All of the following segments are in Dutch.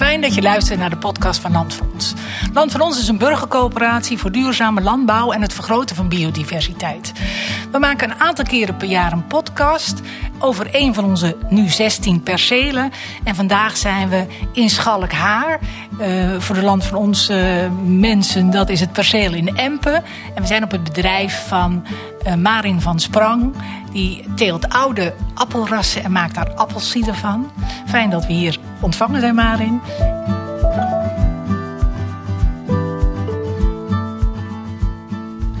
Fijn dat je luistert naar de podcast van Land voor Ons. Land voor Ons is een burgercoöperatie voor duurzame landbouw en het vergroten van biodiversiteit. We maken een aantal keren per jaar een podcast over een van onze nu 16 percelen. En vandaag zijn we in Schalkhaar. Uh, voor de Land van Ons uh, mensen, dat is het perceel in Empen. En we zijn op het bedrijf van uh, Marin van Sprang. Die teelt oude appelrassen en maakt daar appelsieder van. Fijn dat we hier ontvangen zijn, Marin.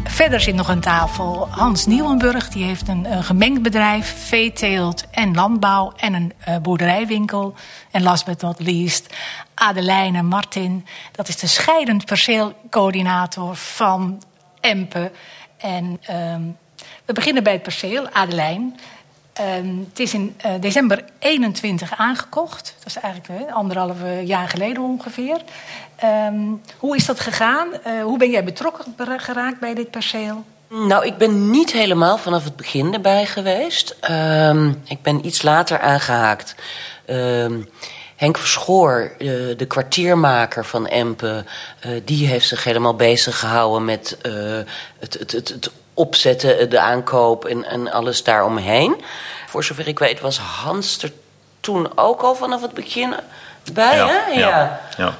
Verder zit nog aan tafel Hans Nieuwenburg. Die heeft een, een gemengd bedrijf, veeteelt en landbouw en een uh, boerderijwinkel. En last but not least Adelijne Martin. Dat is de scheidend perceelcoördinator van Empen. En um, we beginnen bij het perceel, Adelijn. Um, het is in uh, december 21 aangekocht. Dat is eigenlijk uh, anderhalf jaar geleden ongeveer. Um, hoe is dat gegaan? Uh, hoe ben jij betrokken geraakt bij dit perceel? Nou, ik ben niet helemaal vanaf het begin erbij geweest. Um, ik ben iets later aangehaakt. Henk Verschoor, de kwartiermaker van Empen... die heeft zich helemaal bezig gehouden met het, het, het, het opzetten, de aankoop en, en alles daaromheen. Voor zover ik weet was Hans er toen ook al vanaf het begin bij, ja, hè? Ja, ja.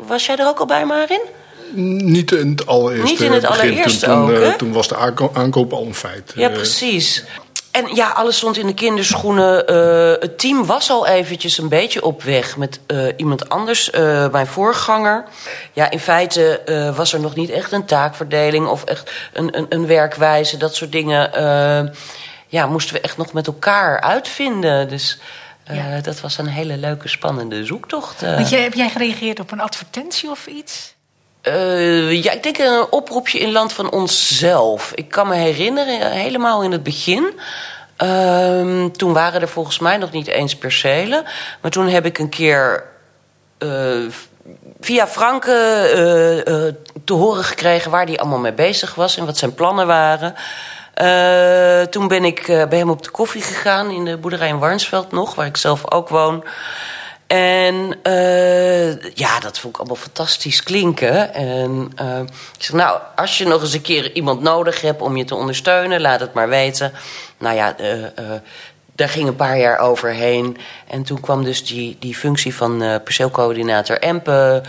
Was jij er ook al bij, Marin? Niet in het allereerste Niet in het begin. allereerste toen, ook, toen, uh, toen was de aanko aankoop al een feit. Ja, precies. En ja, alles stond in de kinderschoenen. Uh, het team was al eventjes een beetje op weg met uh, iemand anders, uh, mijn voorganger. Ja, in feite was er nog niet echt een taakverdeling of echt een, een, een werkwijze. Dat soort dingen ja, moesten we echt nog met elkaar uitvinden. Dus ja. dat was een hele leuke, spannende zoektocht. Want jij, heb jij gereageerd op een advertentie of iets? Uh, ja, ik denk een oproepje in land van onszelf. Ik kan me herinneren, helemaal in het begin. Uh, toen waren er volgens mij nog niet eens percelen. Maar toen heb ik een keer uh, via Franke te horen gekregen waar hij allemaal mee bezig was en wat zijn plannen waren. toen ben ik bij hem op de koffie gegaan in de boerderij in Warnsveld nog, waar ik zelf ook woon. En uh, ja, dat vond ik allemaal fantastisch klinken. En uh, ik zeg, nou, als je nog eens een keer iemand nodig hebt om je te ondersteunen, laat het maar weten. Nou ja, uh, daar ging een paar jaar overheen. En toen kwam dus die, die functie van perceelcoördinator Empen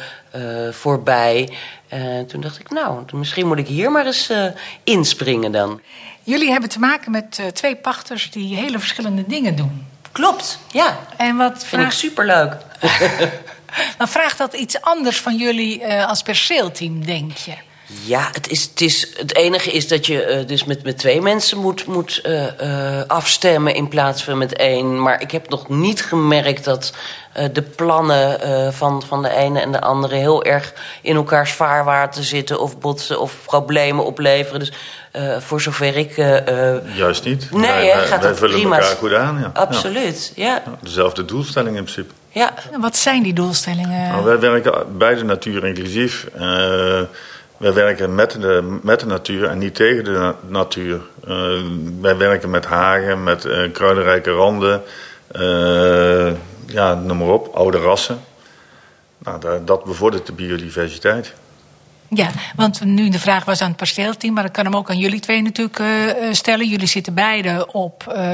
voorbij. En toen dacht ik, nou, misschien moet ik hier maar eens inspringen dan. Jullie hebben te maken met twee pachters die hele verschillende dingen doen. Klopt, ja. En wat vind ik superleuk. Dan vraagt dat iets anders van jullie uh, als perceelteam, denk je? Ja, het, is, het, is, het enige is dat je uh, dus met, met twee mensen moet, moet uh, afstemmen in plaats van met één. Maar ik heb nog niet gemerkt dat de plannen van, van de ene en de andere heel erg in elkaars vaarwater zitten of botsen of problemen opleveren. Dus uh, voor zover ik. Uh, Juist niet. Nee, wij, hè, gaat wij vullen prima. elkaar goed aan. Ja. Absoluut, ja. ja. Dezelfde doelstelling in principe. Ja. En wat zijn die doelstellingen? Nou, wij werken bij de natuur inclusief. Uh, wij werken met de, met de natuur en niet tegen de na natuur. wij werken met hagen, met kruidenrijke randen. ja, noem maar op, oude rassen. Nou, dat, dat bevordert de biodiversiteit. Ja, want nu de vraag was aan het perceelteam, maar ik kan hem ook aan jullie twee natuurlijk uh, stellen. Jullie zitten beide op. Uh,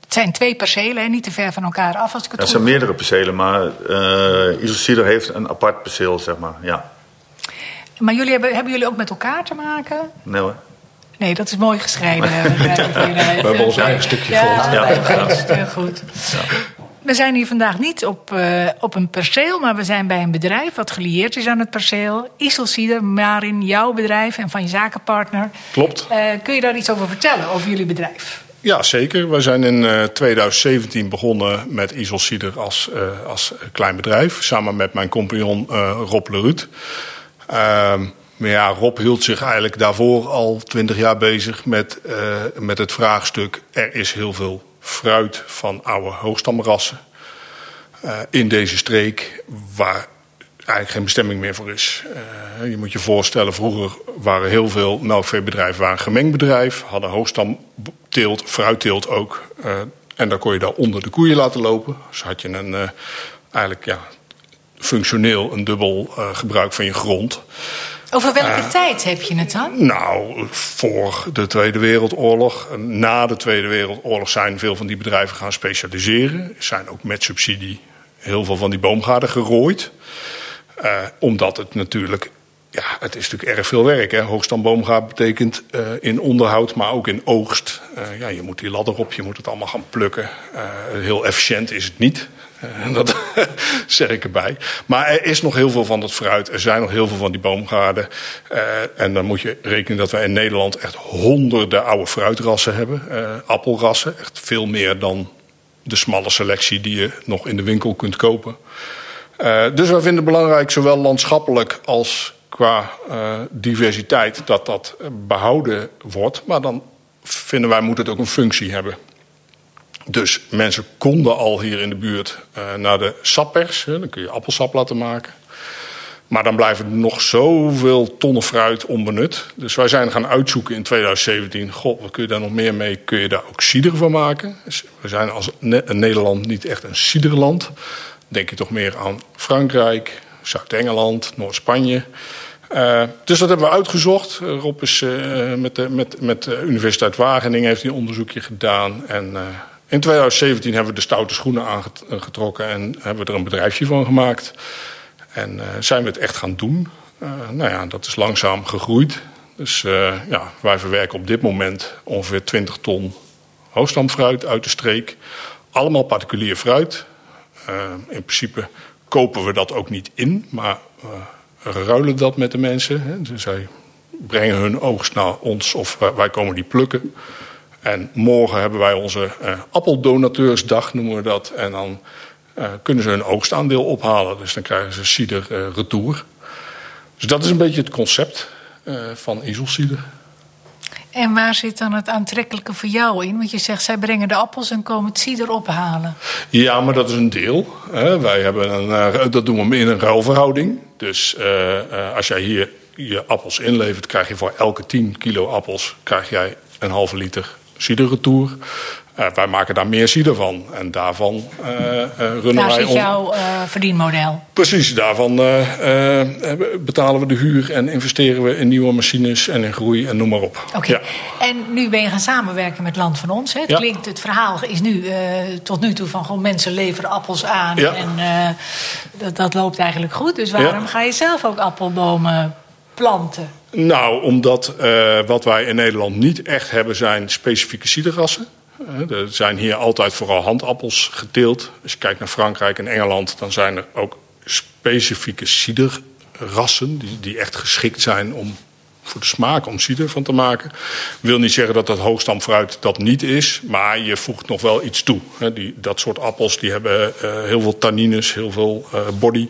het zijn twee percelen, niet te ver van elkaar af. Als ik het er zijn meerdere percelen, maar uh, Isocider heeft een apart perceel, zeg maar. Ja. Maar jullie hebben, hebben jullie ook met elkaar te maken? Nee hoor. Nee, dat is mooi gescheiden. We hebben ons eigen stukje ja. Ja, ja. heel goed. Ja. We zijn hier vandaag niet op, uh, op een perceel, maar we zijn bij een bedrijf wat gelieerd is aan het perceel. Iselcider, Marin, jouw bedrijf en van je zakenpartner. Klopt. Uh, kun je daar iets over vertellen, over jullie bedrijf? Ja, zeker. We zijn in uh, 2017 begonnen met Iselcider als, als klein bedrijf. Samen met mijn compagnon Rob Lerut. Ehm, maar ja, Rob hield zich eigenlijk daarvoor al twintig jaar bezig met, met het vraagstuk... er is heel veel fruit van oude hoogstamrassen uh, in deze streek waar eigenlijk geen bestemming meer voor is. Uh, je moet je voorstellen, vroeger waren heel veel melkveebedrijven waren gemengd bedrijf, hadden hoogstamteelt, fruitteelt ook. En dan kon je daar onder de koeien laten lopen. Dus had je een, eigenlijk ja, functioneel een dubbel gebruik van je grond. Over welke tijd heb je het dan? Nou, voor de Tweede Wereldoorlog. Na de Tweede Wereldoorlog zijn veel van die bedrijven gaan specialiseren. Zijn ook met subsidie heel veel van die boomgaarden gerooid. omdat het natuurlijk ja, het is natuurlijk erg veel werk. Hè? Hoogstandboomgaard betekent uh, in onderhoud, maar ook in oogst. Ja, je moet die ladder op, je moet het allemaal gaan plukken. Heel efficiënt is het niet. dat zeg ik erbij. Maar er is nog heel veel van dat fruit. Er zijn nog heel veel van die boomgaarden. en dan moet je rekenen dat wij in Nederland echt honderden oude fruitrassen hebben. appelrassen, echt veel meer dan de smalle selectie die je nog in de winkel kunt kopen. dus wij vinden het belangrijk, zowel landschappelijk als qua diversiteit dat dat behouden wordt. Maar dan vinden wij moet het ook een functie hebben. Dus mensen konden al hier in de buurt uh, naar de sappers. Dan kun je appelsap laten maken. Maar dan blijven nog zoveel tonnen fruit onbenut. Dus wij zijn gaan uitzoeken in 2017. God, wat kun je daar nog meer mee? Kun je daar ook cider van maken? Dus we zijn als Nederland niet echt een ciderland. Denk je toch meer aan Frankrijk, Zuid-Engeland, Noord-Spanje. Uh, dus dat hebben we uitgezocht. Rob is met, de, met, met de Universiteit Wageningen heeft hij een onderzoekje gedaan. En in 2017 hebben we de stoute schoenen aangetrokken en hebben we er een bedrijfje van gemaakt. En zijn we het echt gaan doen. nou ja, dat is langzaam gegroeid. Dus ja, wij verwerken op dit moment ongeveer 20 ton hoofdstamfruit uit de streek. Allemaal particulier fruit. in principe kopen we dat ook niet in, maar ruilen dat met de mensen. Hè. Dus zij brengen hun oogst naar ons of wij komen die plukken. En morgen hebben wij onze uh, appeldonateursdag, noemen we dat. En dan uh, kunnen ze hun oogstaandeel ophalen. Dus dan krijgen ze cider uh, retour. Dus dat is een beetje het concept van Isolcider. En waar zit dan het aantrekkelijke voor jou in? Want je zegt, zij brengen de appels en komen het cider ophalen. Ja, maar dat is een deel. Wij hebben een, dat doen we in een ruilverhouding. Dus als jij hier je appels inlevert, krijg je voor elke 10 kilo appels krijg jij een halve liter ciderretour. Uh, wij maken daar meer cider van. En daarvan uh, uh, runnen daar wij... Daar zit jouw verdienmodel. Precies, daarvan betalen we de huur en investeren we in nieuwe machines en in groei en noem maar op. Oké, okay. ja. en nu ben je gaan samenwerken met Land van Ons. Hè? Het, ja. klinkt, het verhaal is nu tot nu toe van gewoon mensen leveren appels aan. Ja. En dat, dat, loopt eigenlijk goed. Dus waarom ga je zelf ook appelbomen planten? Nou, omdat uh, wat wij in Nederland niet echt hebben zijn specifieke ciderrassen. Uh, er zijn hier altijd vooral handappels geteeld. Als je kijkt naar Frankrijk en Engeland, dan zijn er ook specifieke ciderrassen die, echt geschikt zijn om voor de smaak om cider van te maken. Wil niet zeggen dat dat hoogstamfruit dat niet is, maar je voegt nog wel iets toe. Die, dat soort appels die hebben uh, heel veel tannines, heel veel body,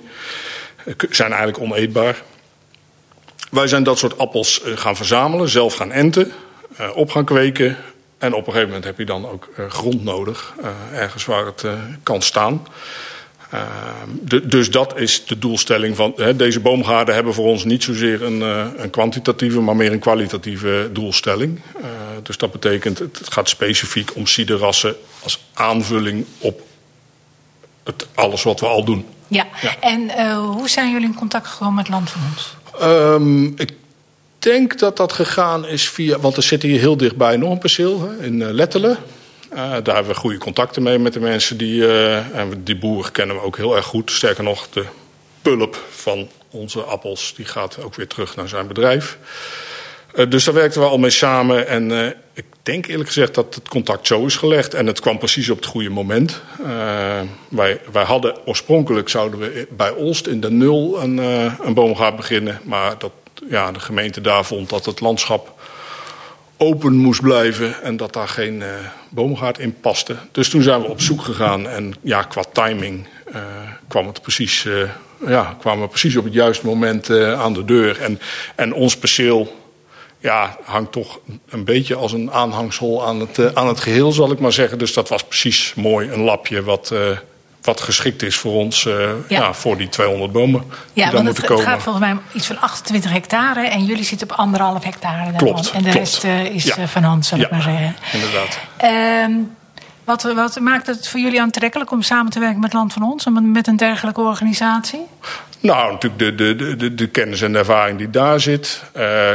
zijn eigenlijk oneetbaar. Wij zijn dat soort appels uh, gaan verzamelen, zelf gaan enten, op gaan kweken. En op een gegeven moment heb je dan ook grond nodig, ergens waar het kan staan. Uh, de, dus dat is de doelstelling van. Hè, deze boomgaarden hebben voor ons niet zozeer een, uh, een kwantitatieve, maar meer een kwalitatieve doelstelling. Uh, dus dat betekent, het gaat specifiek om ciderrassen als aanvulling op het, alles wat we al doen. Ja, ja. en hoe zijn jullie in contact gekomen met Land van ons? Um, ik denk dat dat gegaan is via. Want er zit hier heel dichtbij nog een perceel hè, in Lettelen. Uh, daar hebben we goede contacten mee met de mensen die. Uh, en die boeren kennen we ook heel erg goed. Sterker nog, de pulp van onze appels die gaat ook weer terug naar zijn bedrijf. Dus daar werkten we al mee samen. En ik denk eerlijk gezegd dat het contact zo is gelegd. En het kwam precies op het goede moment. wij, wij hadden oorspronkelijk zouden we bij Olst in de nul een, een boomgaard beginnen. Maar dat, ja, de gemeente daar vond dat het landschap open moest blijven en dat daar geen uh, boomgaard in paste. Dus toen zijn we op zoek gegaan en ja, qua timing uh, kwam het precies, uh, ja, kwamen we precies op het juiste moment aan de deur. En, en ons perceel ja, hangt toch een beetje als een aanhangsel aan het, aan het geheel, zal ik maar zeggen. Dus dat was precies mooi een lapje wat wat geschikt is voor ons, uh, ja. ja. voor die 200 bomen. Ja, want het, het, gaat volgens mij om iets van 28 hectare en jullie zitten op anderhalf hectare. Klopt, en de klopt. rest uh, is ja. van hand, zal ik maar zeggen. Inderdaad. Um, Wat, wat maakt het voor jullie aantrekkelijk om samen te werken met Land van Ons, met een dergelijke organisatie? Nou, natuurlijk de, de, de, de kennis en de ervaring die daar zit. Uh,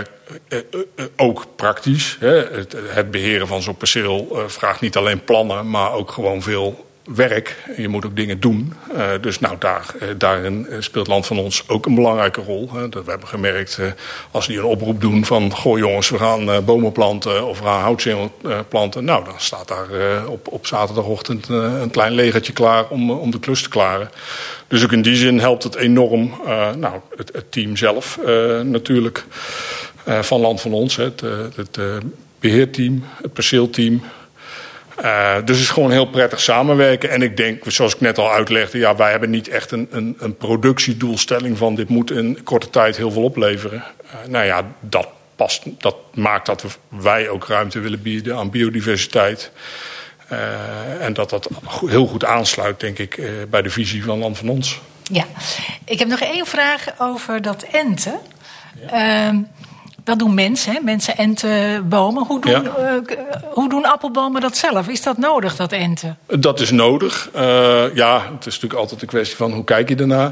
ook praktisch. Hè. Het, het, beheren van zo'n perceel vraagt niet alleen plannen, maar ook gewoon veel werk. Je moet ook dingen doen. Uh, dus nou, daar, uh, daarin speelt Land van ons ook een belangrijke rol. Hè. Dat we hebben gemerkt, uh, als die een oproep doen van... goh jongens, we gaan bomen planten of we gaan houtsingel planten... nou, dan staat daar op, op zaterdagochtend een klein legertje klaar om, om de klus te klaren. Dus ook in die zin helpt het enorm. nou, het, team zelf natuurlijk van Land van ons. Het, het beheerteam, het perceelteam... Uh, dus het is gewoon heel prettig samenwerken. En ik denk, zoals ik net al uitlegde, ja, wij hebben niet echt een, een, een productiedoelstelling van dit moet in korte tijd heel veel opleveren. Uh, nou ja, dat, past, dat maakt dat wij ook ruimte willen bieden aan biodiversiteit. Uh, en dat dat heel goed aansluit, denk ik, bij de visie van Land van Ons. Ja, ik heb nog één vraag over dat enten. Ja. Dat doen mensen, hè? mensen enten bomen. Hoe doen, ja. uh, hoe doen appelbomen dat zelf? Is dat nodig, dat enten? Dat is nodig. Uh, ja, het is natuurlijk altijd een kwestie van hoe kijk je ernaar.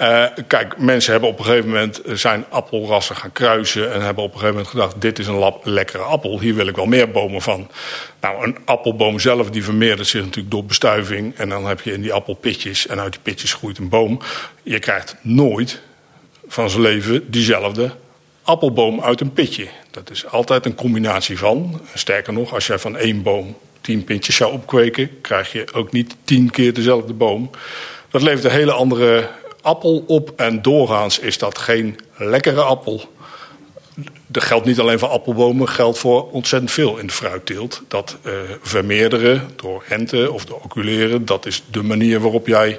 Uh, kijk, mensen hebben op een gegeven moment zijn appelrassen gaan kruisen... en hebben op een gegeven moment gedacht, dit is een lap, lekkere appel. Hier wil ik wel meer bomen van. Nou, een appelboom zelf die vermeerdert zich natuurlijk door bestuiving... en dan heb je in die appel pitjes en uit die pitjes groeit een boom. Je krijgt nooit van zijn leven diezelfde appelboom uit een pitje. Dat is altijd een combinatie van. Sterker nog, als jij van één boom tien pintjes zou opkweken, krijg je ook niet tien keer dezelfde boom. Dat levert een hele andere appel op en doorgaans is dat geen lekkere appel. Dat geldt niet alleen voor appelbomen, geldt voor ontzettend veel in de fruitteelt. Dat uh, vermeerderen door enten of door oculeren, dat is de manier waarop jij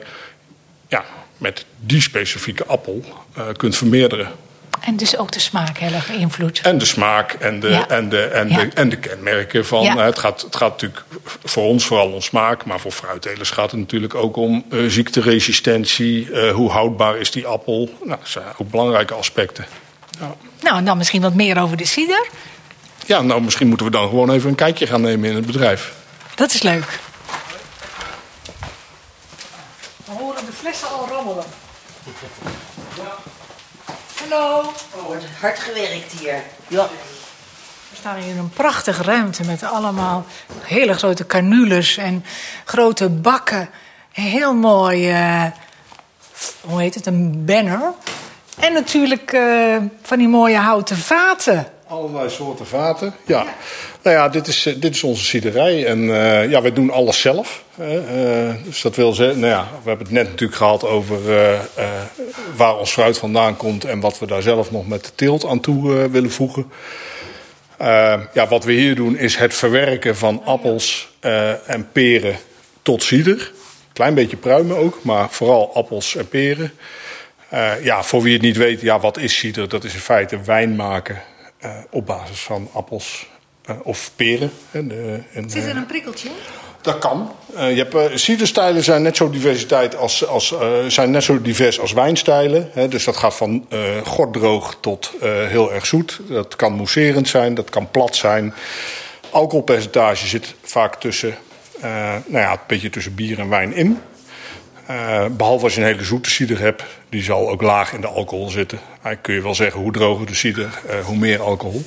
ja, met die specifieke appel uh, kunt vermeerderen. En dus ook de smaak heel erg beïnvloed. En de smaak en de, ja. en de, en ja. de, en de kenmerken van. Ja. Het, gaat, het gaat natuurlijk voor ons vooral om smaak, maar voor fruittelers gaat het natuurlijk ook om uh, ziekteresistentie. Uh, hoe houdbaar is die appel? Nou, dat zijn ook belangrijke aspecten. Nou, en dan misschien wat meer over de cider. Ja, nou, misschien moeten we dan gewoon even een kijkje gaan nemen in het bedrijf. Dat is leuk. We horen de flessen al rammelen. Hallo. Oh, wordt hard gewerkt hier. Ja. We staan hier in een prachtige ruimte met allemaal hele grote canules en grote bakken. Heel mooi, uh, hoe heet het, een banner. En natuurlijk uh, van die mooie houten vaten. Allerlei soorten vaten, ja. Nou ja, dit is, dit is onze ciderij en uh, ja, wij doen alles zelf. Uh, dus dat wil zeggen, nou ja, we hebben het net natuurlijk gehad over waar ons fruit vandaan komt en wat we daar zelf nog met de teelt aan toe willen voegen. ja, wat we hier doen is het verwerken van appels en peren tot cider. Klein beetje pruimen ook, maar vooral appels en peren. ja, voor wie het niet weet, ja, wat is cider? Dat is in feite wijn maken op basis van appels uh, of peren. En, en, Zit er een prikkeltje? Dat kan. Uh, je hebt, uh, ciderstijlen zijn net zo diversiteit als, als, uh, zijn net zo divers als wijnstijlen. Hè? Dus dat gaat van uh, gordroog tot heel erg zoet. Dat kan mousserend zijn, dat kan plat zijn. Alcoholpercentage zit vaak tussen, nou ja, een beetje tussen bier en wijn in. Behalve als je een hele zoete cider hebt, die zal ook laag in de alcohol zitten. Dan kun je wel zeggen, hoe droger de cider, hoe meer alcohol.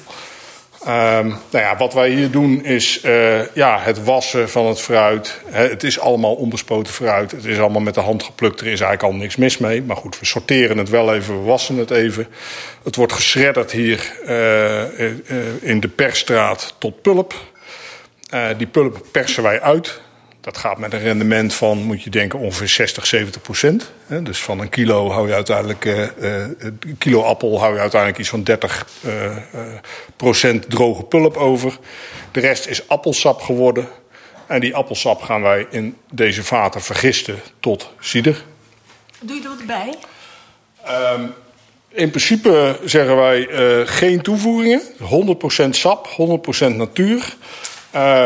Um, nou ja, wat wij hier doen is uh, ja, het wassen van het fruit. het is allemaal onbespoten fruit. Het is allemaal met de hand geplukt. Er is eigenlijk al niks mis mee. Maar goed, we sorteren het wel even, we wassen het even. Het wordt geschredderd hier in de persstraat tot pulp. die pulp persen wij uit. Dat gaat met een rendement van, moet je denken, ongeveer 60, 70 procent. Dus van een kilo hou je uiteindelijk, uh, een kilo appel hou je uiteindelijk iets van 30 uh, uh, procent droge pulp over. De rest is appelsap geworden. En die appelsap gaan wij in deze vaten vergisten tot cider. Doe je er wat bij? Um, in principe zeggen wij uh, geen toevoegingen. 100% sap, 100% natuur. Uh,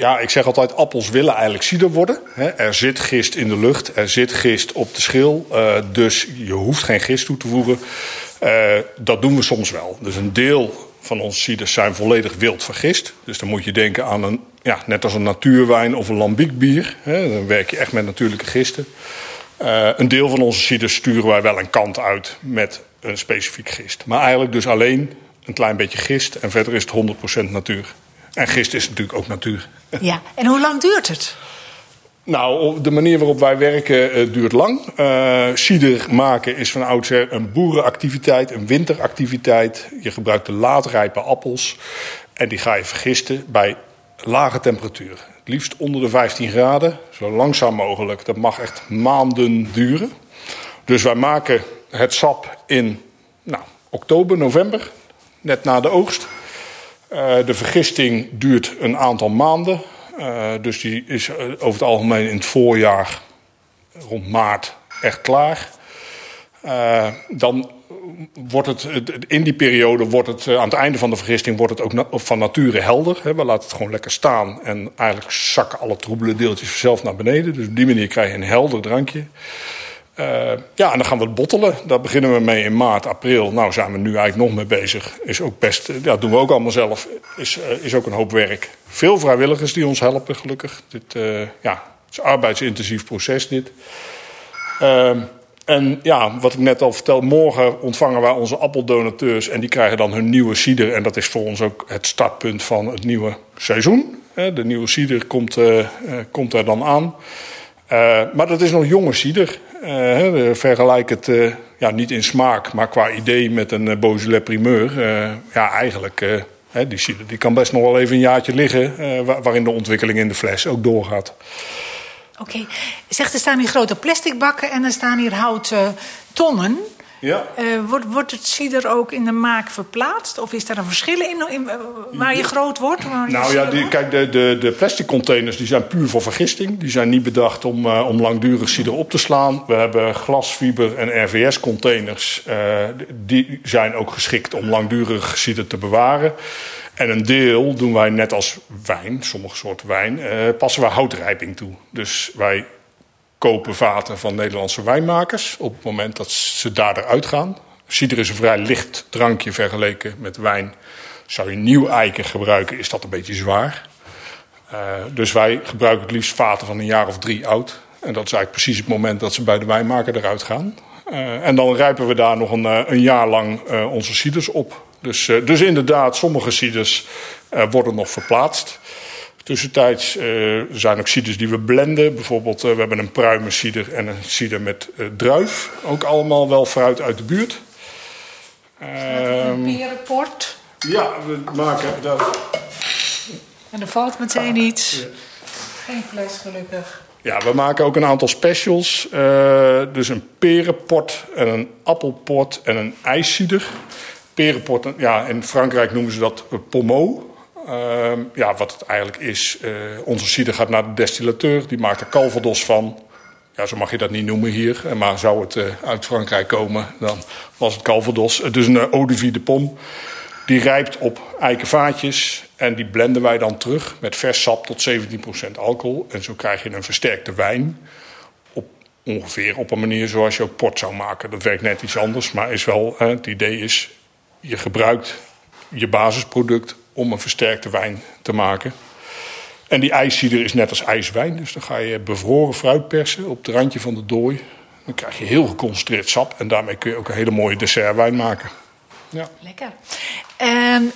ja, ik zeg altijd, appels willen eigenlijk cider worden. Er zit gist in de lucht, er zit gist op de schil. Uh, dus je hoeft geen gist toe te voegen. Uh, dat doen we soms wel. Dus een deel van onze ciders zijn volledig wild vergist. Dus dan moet je denken aan een, ja, net als een natuurwijn of een lambiekbier. Dan werk je echt met natuurlijke gisten. Uh, een deel van onze ciders sturen wij wel een kant uit met een specifiek gist. Maar eigenlijk dus alleen een klein beetje gist en verder is het 100% natuur. En gist is natuurlijk ook natuur. Ja, en hoe lang duurt het? Nou, de manier waarop wij werken uh, duurt lang. Uh, maken is van oudsher een boerenactiviteit, een winteractiviteit. Je gebruikt de laatrijpe appels en die ga je vergisten bij lage temperatuur. Het liefst onder de 15 graden, zo langzaam mogelijk. Dat mag echt maanden duren. Dus wij maken het sap in nou, oktober, november, net na de oogst. Uh, de vergisting duurt een aantal maanden. Uh, dus die is uh, over het algemeen in het voorjaar, rond maart, echt klaar. Dan wordt het, in die periode wordt het, aan het einde van de vergisting wordt het ook van nature helder. We laten het gewoon lekker staan en eigenlijk zakken alle troebele deeltjes vanzelf naar beneden. Dus op die manier krijg je een helder drankje. Uh, ja, en dan gaan we bottelen. Daar beginnen we mee in maart, april. Nou, zijn we nu eigenlijk nog mee bezig. Is ook best, ja, dat doen we ook allemaal zelf. Is, uh, is ook een hoop werk. Veel vrijwilligers die ons helpen, gelukkig. Dit ja, het is een arbeidsintensief proces, dit. en ja, wat ik net al vertelde, morgen ontvangen wij onze appeldonateurs. En die krijgen dan hun nieuwe cider. En dat is voor ons ook het startpunt van het nieuwe seizoen. De nieuwe cider komt, komt er dan aan. Maar dat is nog jonge cider. Uh, vergelijk het uh, ja, niet in smaak, maar qua idee met een Beaujolais primeur. Ja, eigenlijk, die, die kan best nog wel even een jaartje liggen... waarin de ontwikkeling in de fles ook doorgaat. Oké. Okay. Zegt, er staan hier grote plastic bakken en er staan hier houten tonnen... Ja. Uh, wordt, wordt het cider ook in de maak verplaatst? Of is daar een verschil in, in uh, waar je groot wordt? nou ja, die, kijk, de, de, de plastic containers die zijn puur voor vergisting. Die zijn niet bedacht om, uh, om langdurig cider op te slaan. We hebben glasfiber en RVS containers. die zijn ook geschikt om langdurig cider te bewaren. En een deel doen wij net als wijn, sommige soorten wijn, passen we houtrijping toe. Dus wij kopen vaten van Nederlandse wijnmakers. Op het moment dat ze daar eruit gaan. Cider is een vrij licht drankje vergeleken met wijn. Zou je nieuw eiken gebruiken, is dat een beetje zwaar. Uh, dus wij gebruiken het liefst vaten van een jaar of drie oud. En dat is eigenlijk precies het moment dat ze bij de wijnmaker eruit gaan. Uh, en dan rijpen we daar nog een, uh, een jaar lang onze ciders op. Dus, dus inderdaad, sommige ciders worden nog verplaatst. Tussentijds uh, zijn ook ciders die we blenden. Bijvoorbeeld, uh, we hebben een pruimencider en een cider met uh, druif. Ook allemaal wel fruit uit de buurt. een perenport. Ja, we maken dat. En er valt meteen iets. Ja. Geen fles, gelukkig. Ja, we maken ook een aantal specials. dus een perenport en een appelport en een ijscider. Perenport, ja, in Frankrijk noemen ze dat pommeau. Uh, ja, wat het eigenlijk is, uh, onze cider gaat naar de destillateur. Die maakt er calvados van. Ja, zo mag je dat niet noemen hier. Maar zou het uh, uit Frankrijk komen, dan was het calvados. Dus een eau de vie de pomme. Die rijpt op eikenvaatjes. En die blenden wij dan terug met vers sap tot 17% alcohol. En zo krijg je een versterkte wijn. Op ongeveer op een manier zoals je ook port zou maken. Dat werkt net iets anders, maar is wel, het idee is... je gebruikt je basisproduct om een versterkte wijn te maken. En die ijscider is net als ijswijn. Dus dan ga je bevroren fruit persen op het randje van de dooi. Dan krijg je heel geconcentreerd sap. En daarmee kun je ook een hele mooie dessertwijn maken. Ja. Lekker. Um,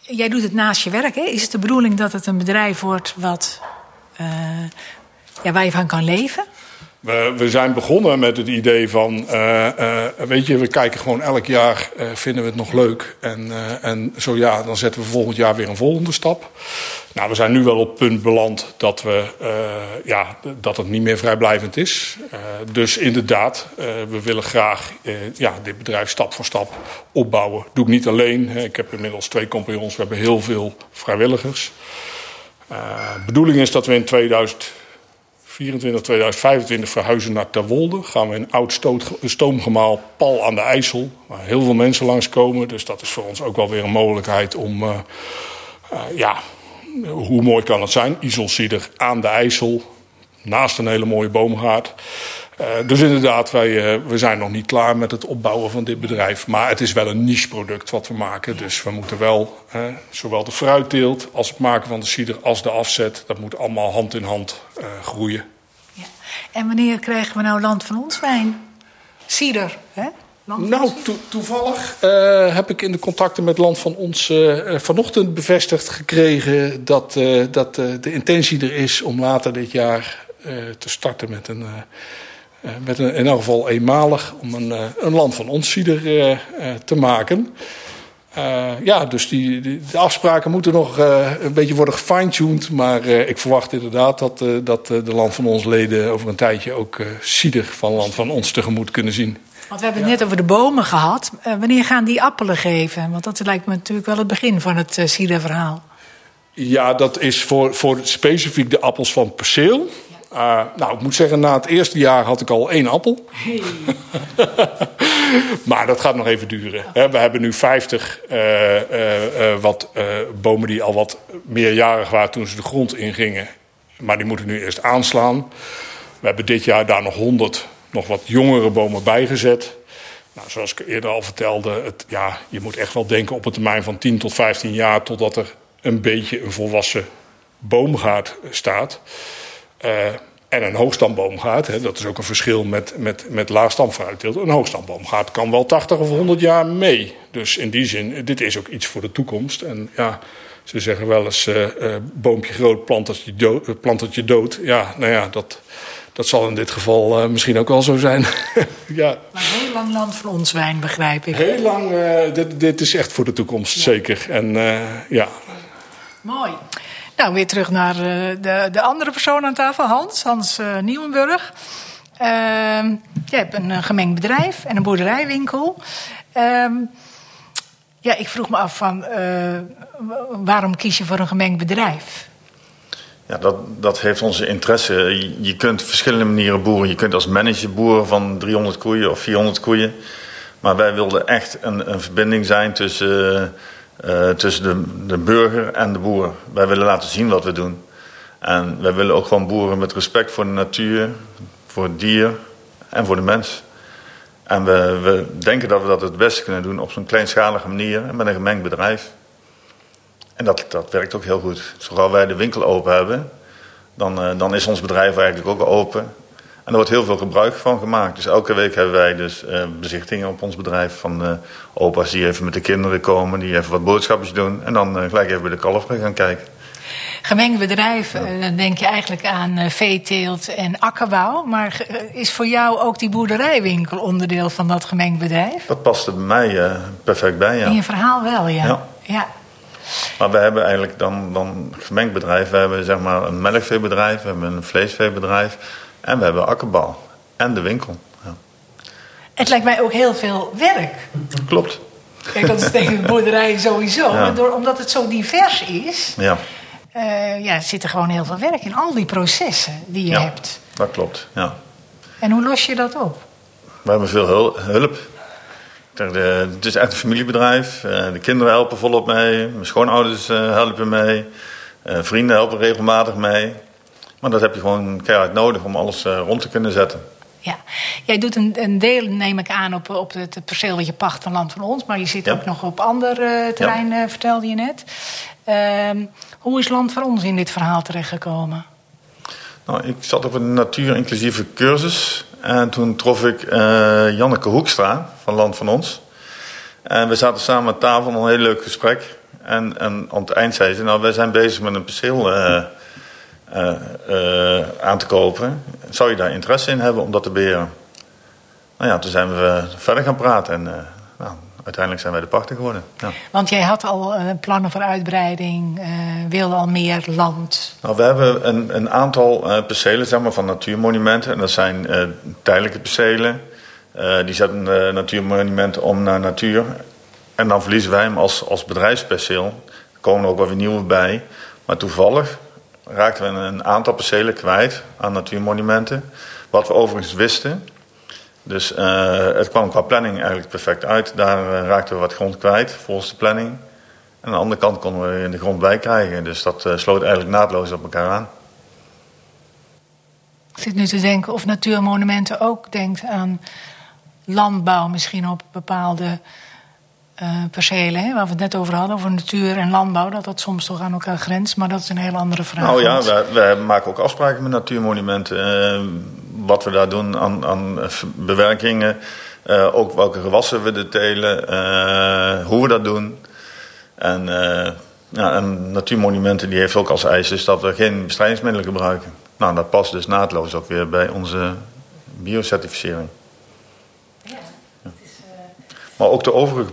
jij doet het naast je werk. Hè? Is het de bedoeling dat het een bedrijf wordt wat, uh, ja, waar je van kan leven? We, we, zijn begonnen met het idee van, uh, uh, weet je, we kijken gewoon elk jaar, uh, vinden we het nog leuk? En, en zo ja, dan zetten we volgend jaar weer een volgende stap. Nou, we zijn nu wel op het punt beland dat, we, ja, dat het niet meer vrijblijvend is. dus inderdaad, we willen graag ja, dit bedrijf stap voor stap opbouwen. Doe ik niet alleen. Ik heb inmiddels twee compagnons, we hebben heel veel vrijwilligers. De bedoeling is dat we in 2000 24 2025 verhuizen naar Terwolde. Gaan we een oud stoomgemaal pal aan de IJssel. Waar heel veel mensen langskomen. Dus dat is voor ons ook wel weer een mogelijkheid om... Uh, uh, ja, hoe mooi kan het zijn? Isolcieder aan de IJssel. Naast een hele mooie boomgaard. Uh, dus inderdaad, wij uh, we zijn nog niet klaar met het opbouwen van dit bedrijf. Maar het is wel een niche product wat we maken. Dus we moeten wel, uh, zowel de fruitteelt als het maken van de cider als de afzet... dat moet allemaal hand in hand groeien. Ja. En wanneer krijgen we nou land van ons wijn? Cider, hè? Nou, to toevallig heb ik in de contacten met Land van ons vanochtend bevestigd gekregen... dat, dat de intentie er is om later dit jaar te starten met een eh, met een, in elk geval eenmalig om een, eh, een land van ons cider eh, te maken. ja, dus die, die, de afspraken moeten nog een beetje worden gefine-tuned. Maar ik verwacht inderdaad dat, dat de Land van ons leden over een tijdje ook cider van Land van ons tegemoet kunnen zien. Want we hebben het net over de bomen gehad. wanneer gaan die appelen geven? Want dat lijkt me natuurlijk wel het begin van het ciderverhaal. Ja, dat is voor, voor specifiek de appels van perceel. Uh, nou, ik moet zeggen, na het eerste jaar had ik al één appel. Hey. maar dat gaat nog even duren. We hebben nu 50 uh, uh, wat, bomen die al wat meerjarig waren toen ze de grond ingingen. Maar die moeten nu eerst aanslaan. We hebben dit jaar daar nog 100 nog wat jongere bomen bijgezet. Nou, zoals ik eerder al vertelde, het, ja, je moet echt wel denken op een termijn van 10 tot 15 jaar totdat er een beetje een volwassen boomgaard staat. Uh, en een hoogstamboomgaard, hè, dat is ook een verschil met, met, met laagstamfruitteelt. Een hoogstamboomgaard kan wel 80 of 100 jaar mee. Dus in die zin, dit is ook iets voor de toekomst. En ja, ze zeggen wel eens: uh, uh, boompje groot, plantertje dood, plantertje dood. Ja, nou ja, dat, dat zal in dit geval uh, misschien ook wel zo zijn. ja. Maar heel lang land van ons wijn, begrijp ik. Heel lang, dit, dit is echt voor de toekomst, ja. zeker. En ja. Mooi. Nou, weer terug naar uh, de, de andere persoon aan tafel, Hans, Hans uh, Nieuwenburg. Uh, je hebt een, gemengd bedrijf en een boerderijwinkel. Ehm, ja, ik vroeg me af van eh, waarom kies je voor een gemengd bedrijf? Ja, dat, dat heeft onze interesse. Je, je kunt verschillende manieren boeren. Je kunt als manager boeren van 300 koeien of 400 koeien. Maar wij wilden echt een, een verbinding zijn tussen uh, tussen de, de burger en de boer. Wij willen laten zien wat we doen. En wij willen ook gewoon boeren met respect voor de natuur, voor het dier en voor de mens. En we, we denken dat we dat het beste kunnen doen op zo'n kleinschalige manier en met een gemengd bedrijf. En dat, dat werkt ook heel goed. Zodra wij de winkel open hebben, dan, uh, dan is ons bedrijf eigenlijk ook open. En er wordt heel veel gebruik van gemaakt. Dus elke week hebben wij dus uh, bezichtingen op ons bedrijf van uh, opa's die even met de kinderen komen, die even wat boodschapjes doen en dan uh, gelijk even bij de kalveren gaan kijken. Gemengd bedrijf, ja. dan denk je eigenlijk aan veeteelt en akkerbouw. Maar is voor jou ook die boerderijwinkel onderdeel van dat gemengd bedrijf? Dat paste bij mij perfect bij, ja. In je verhaal wel, ja. ja. ja. Maar we hebben eigenlijk dan, dan gemengd bedrijf. We hebben zeg maar een melkveebedrijf, we hebben een vleesveebedrijf. En we hebben akkerbouw. En de winkel. Ja. Het lijkt mij ook heel veel werk. Klopt. Kijk, dat is tegen de boerderij sowieso. Ja. Maar door, omdat het zo divers is... Ja. Uh, ja, zit er gewoon heel veel werk in. Al die processen die je ja, hebt. dat klopt, ja. En hoe los je dat op? We hebben veel hulp. De, het is echt een familiebedrijf. Uh, de kinderen helpen volop mee. Mijn schoonouders uh, helpen mee. vrienden helpen regelmatig mee. Maar dat heb je gewoon keihard nodig om alles uh, rond te kunnen zetten. Ja, jij doet een, een, deel, neem ik aan, op, op het perceel wat je pacht van Land van Ons. Maar je zit ja. ook nog op ander uh, terrein, ja. uh, vertelde je net. Uh, hoe is Land van Ons in dit verhaal terechtgekomen? Nou, ik zat op een natuur-inclusieve cursus. En toen trof ik Janneke Hoekstra van Land van Ons. En we zaten samen aan tafel, een heel leuk gesprek. En, en aan het eind zei ze, nou, wij zijn bezig met een perceel aan te kopen. Zou je daar interesse in hebben om dat te beheren? Nou ja, toen zijn we verder gaan praten en uh, nou, uiteindelijk zijn wij de pachter geworden. Ja. Want jij had al plannen voor uitbreiding, wilde al meer land. Nou, we hebben een, een aantal percelen zeg maar, van natuurmonumenten. En dat zijn tijdelijke percelen. die zetten natuurmonumenten om naar natuur. En dan verliezen wij hem als, als bedrijfsperceel. Er komen ook wel weer nieuwe bij. Maar toevallig raakten we een aantal percelen kwijt aan natuurmonumenten. Wat we overigens wisten. Dus uh, het kwam qua planning eigenlijk perfect uit. Daar uh, raakten we wat grond kwijt volgens de planning. En aan de andere kant konden we in de grond bij krijgen. Dus dat uh, sloot eigenlijk naadloos op elkaar aan. Ik zit nu te denken of Natuurmonumenten ook denkt aan landbouw, misschien op bepaalde uh, percelen, hè, waar we het net over hadden, over natuur en landbouw, dat dat soms toch aan elkaar grenst, maar dat is een heel andere vraag. Nou ja, wij, maken ook afspraken met natuurmonumenten. Uh, wat we daar doen aan, aan bewerkingen, uh, ook welke gewassen we er telen, hoe we dat doen. En, ja, en natuurmonumenten die heeft ook als eis dus dat we geen bestrijdingsmiddelen gebruiken. Nou, dat past dus naadloos ook weer bij onze biocertificering. Maar ook de overige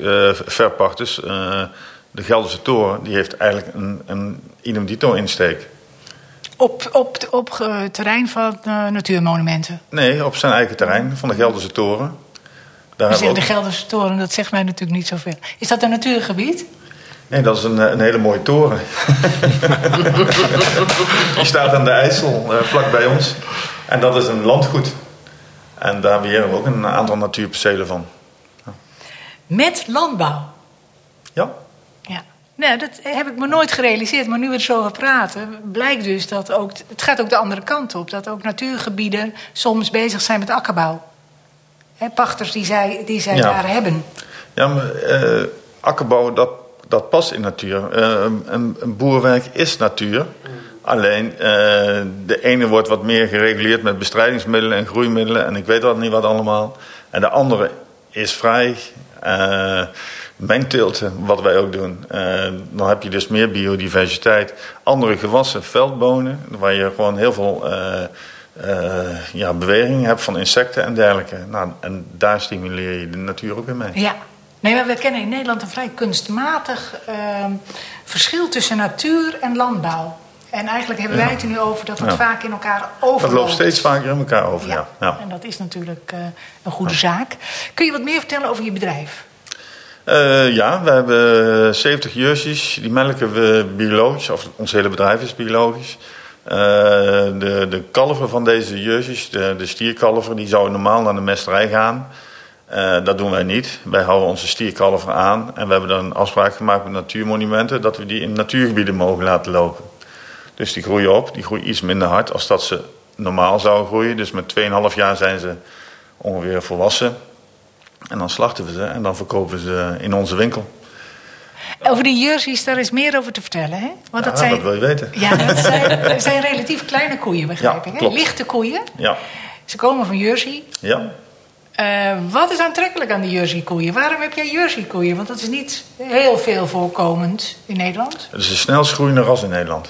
uh, verpachters, uh, de Gelderse Toren, die heeft eigenlijk een, een idem dito insteek. Op, op, op uh, terrein van natuurmonumenten? Nee, op zijn eigen terrein, van de Gelderse Toren. Daar ook... De Gelderse Toren, dat zegt mij natuurlijk niet zoveel. Is dat een natuurgebied? Nee, dat is een, een hele mooie toren. die staat aan de IJssel, vlak bij ons. En dat is een landgoed. En daar beheren we ook een aantal natuurpercelen van. Met landbouw. Ja. Ja. Nou, dat heb ik me nooit gerealiseerd, maar nu we er zo over praten, blijkt dus dat ook, het gaat ook de andere kant op. Dat ook natuurgebieden soms bezig zijn met akkerbouw. He, pachters die zij, die zij daar hebben. Ja, maar uh, akkerbouw, dat, dat past in natuur. Uh, een, een boerwerk is natuur. Alleen uh, de ene wordt wat meer gereguleerd met bestrijdingsmiddelen en groeimiddelen en ik weet wat niet wat allemaal. En de andere is vrij uh, mengteelten, wat wij ook doen. Uh, dan heb je dus meer biodiversiteit. Andere gewassen, veldbonen, waar je gewoon heel veel uh, ja, beweging hebt van insecten en dergelijke. Nou, en daar stimuleer je de natuur ook weer mee. Ja. Nee, maar we kennen in Nederland een vrij kunstmatig ehm, verschil tussen natuur en landbouw. En eigenlijk hebben wij het er nu over dat het vaak in elkaar overloopt. Dat loopt steeds vaker in elkaar over, ja. ja. En dat is natuurlijk uh, een goede zaak. Kun je wat meer vertellen over je bedrijf? Uh, ja, we hebben 70 jerseys. Die melken we biologisch, of ons hele bedrijf is biologisch. Uh, de, de kalver van deze jerseys, de, de stierkalver, die zouden normaal naar de mesterij gaan. Uh, dat doen wij niet. Wij houden onze stierkalver aan. En we hebben dan een afspraak gemaakt met natuurmonumenten... dat we die in natuurgebieden mogen laten lopen. Dus die groeien op. Die groeien iets minder hard als dat ze normaal zouden groeien. Dus met 2,5 jaar zijn ze ongeveer volwassen. En dan slachten we ze en dan verkopen we ze in onze winkel. Over die jerseys, daar is meer over te vertellen, hè? Want dat, zijn, dat wil je weten. Ja, dat zijn, zijn relatief kleine koeien, begrijp ik. Hè? Lichte koeien. Ja. Ze komen van Jersey. Ja. Uh, wat is aantrekkelijk aan die Jersey-koeien? Waarom heb jij Jersey-koeien? Want dat is niet heel veel voorkomend in Nederland. Het is de snelst groeiende ras in Nederland.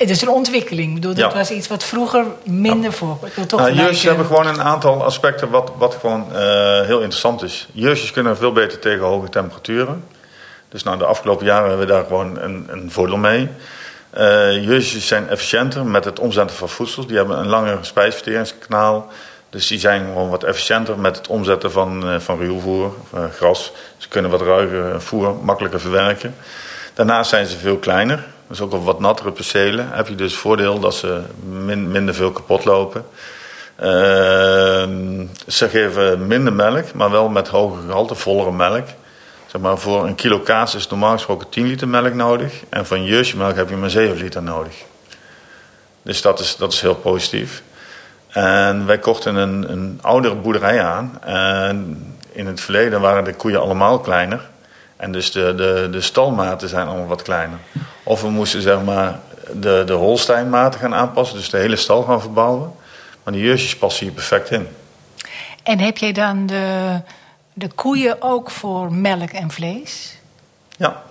Het is een ontwikkeling. Ik bedoel, dat was iets wat vroeger minder ja. voor. Nou, hebben gewoon een aantal aspecten wat, wat gewoon uh, heel interessant is. Jersey's kunnen veel beter tegen hoge temperaturen. Dus nou, de afgelopen jaren hebben we daar gewoon een, een voordeel mee. Uh, zijn efficiënter met het omzetten van voedsel. Die hebben een langer spijsverteringskanaal. Dus die zijn gewoon wat efficiënter met het omzetten van, uh, van ruwvoer, gras. Ze kunnen wat ruiger voer makkelijker verwerken. Daarnaast zijn ze veel kleiner. Dus ook op wat nattere percelen heb je dus voordeel dat ze minder veel kapot lopen. Uh, ze geven minder melk, maar wel met hoger gehalte, vollere melk. Zeg maar, voor een kilo kaas is normaal gesproken 10 liter melk nodig. En van melk heb je maar 7 liter nodig. Dus dat is, dat is heel positief. En wij kochten een, een oudere boerderij aan. En in het verleden waren de koeien allemaal kleiner. En dus de, de, de stalmaten zijn allemaal wat kleiner. Of we moesten zeg maar de, de Holsteinmaten gaan aanpassen, dus de hele stal gaan verbouwen. Maar die jersjes passen hier perfect in. En heb jij dan de, de koeien ook voor melk en vlees? Ja,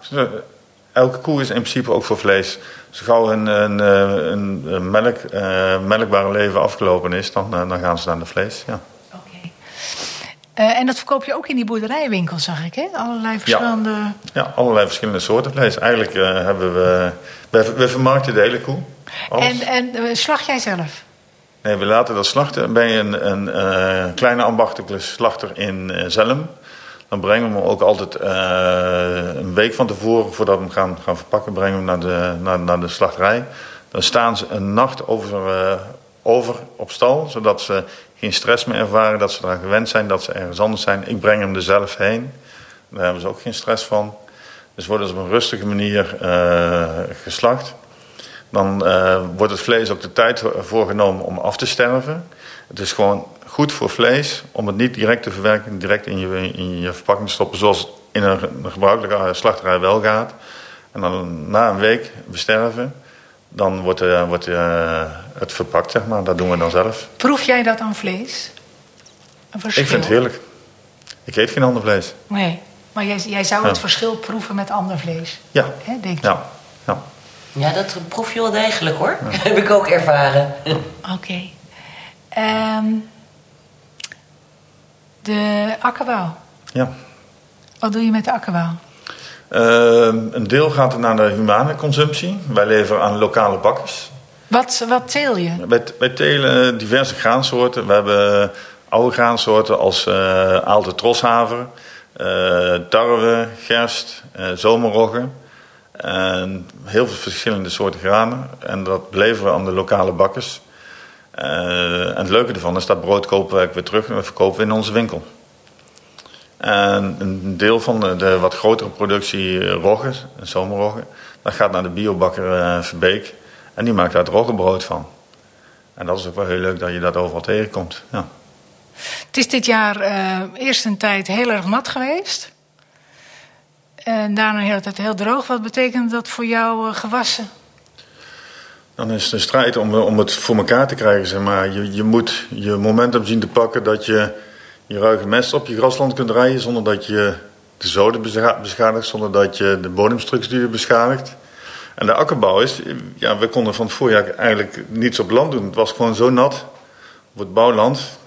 elke koe is in principe ook voor vlees. Als gauw een, een, een, een melk, uh, melkbare leven afgelopen is, dan, uh, dan gaan ze naar de vlees. Ja. Uh, en dat verkoop je ook in die boerderijwinkel, zag ik, hè? Allerlei verschillende... Ja, ja allerlei verschillende soorten vlees. Eigenlijk uh, hebben we... We, we vermarkten de hele koe. Alles. En, en uh, slacht jij zelf? Nee, we laten dat slachten bij een, een, kleine ambachtelijke slachter in Zelm. Dan brengen we hem ook altijd een week van tevoren, voordat we hem gaan, gaan verpakken, brengen we hem naar de, naar, naar de slachterij. Dan staan ze een nacht over, over op stal, zodat ze geen stress meer ervaren, dat ze eraan gewend zijn, dat ze ergens anders zijn. Ik breng hem er zelf heen. Daar hebben ze ook geen stress van. Dus worden ze op een rustige manier uh, geslacht. dan uh, wordt het vlees ook de tijd voorgenomen om af te sterven. Het is gewoon goed voor vlees om het niet direct te verwerken, direct in je, in je verpakking te stoppen, zoals in een gebruikelijke slachterij wel gaat. En dan na een week besterven, dan wordt, uh, wordt uh, het verpakt, zeg maar. Dat doen we dan zelf. Proef jij dat aan vlees? Een verschil? Ik vind het heerlijk. Ik eet geen ander vlees. Nee, maar jij, jij zou het verschil proeven met ander vlees? Ja. Hè, denk je? Ja. ja. Ja, dat proef je wel degelijk hoor. Ja. heb ik ook ervaren. Oké. Okay. Um, de akkerbouw. Ja. Wat doe je met de akkerbouw? Uh, een deel gaat naar de humane consumptie. Wij leveren aan lokale bakkers. Wat, wat teel je? Wij, wij telen diverse graansoorten. We hebben oude graansoorten als uh, aalte troshaver, uh, tarwe, gerst, uh, zomerrogge. En heel veel verschillende soorten granen. En dat leveren we aan de lokale bakkers. en het leuke ervan is dat brood kopen we weer terug en we verkopen in onze winkel. En een deel van de, de wat grotere productie roggen, zomerroggen, dat gaat naar de biobakker Verbeek. En die maakt daar het roggebrood van. En dat is ook wel heel leuk dat je dat overal tegenkomt. Ja. Het is dit jaar uh, eerst een tijd heel erg nat geweest. En daarna de hele tijd heel droog. Wat betekent dat voor jouw uh, gewassen? Dan is het een strijd om, om het voor elkaar te krijgen. Zeg maar. je, je moet je momentum zien te pakken dat je je ruige mest op je grasland kunt rijden zonder dat je de zoden beschadigt, zonder dat je de bodemstructuur beschadigt. En de akkerbouw is, ja, we konden van het voorjaar eigenlijk niets op land doen. Het was gewoon zo nat op het bouwland.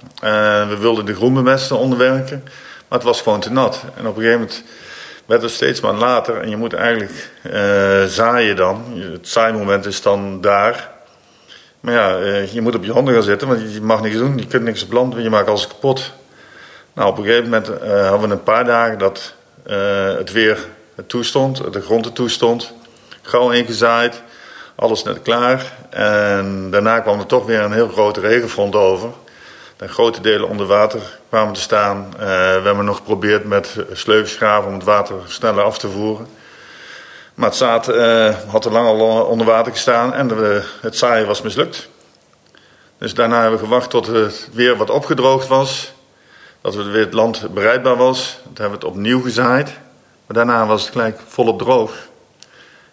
We wilden de groenbemesten onderwerken, maar het was gewoon te nat. En op een gegeven moment werd het steeds maar later en je moet eigenlijk uh, zaaien dan. Het zaaimoment is dan daar. Maar ja, uh, je moet op je handen gaan zitten, want je mag niks doen. Je kunt niks op land, want je maakt alles kapot. Nou, op een gegeven moment uh, hadden we een paar dagen dat het weer toestond, de grond er toestond. Gauw ingezaaid, alles net klaar. En daarna kwam er toch weer een heel grote regenfront over. En grote delen onder water kwamen te staan. Uh, we hebben nog geprobeerd met sleufsgraven om het water sneller af te voeren. Maar het zaad had er lang al onder water gestaan en de, het zaaien was mislukt. Dus daarna hebben we gewacht tot het weer wat opgedroogd was. Dat weer het land bereidbaar was. Toen hebben we het opnieuw gezaaid. Maar daarna was het gelijk volop droog.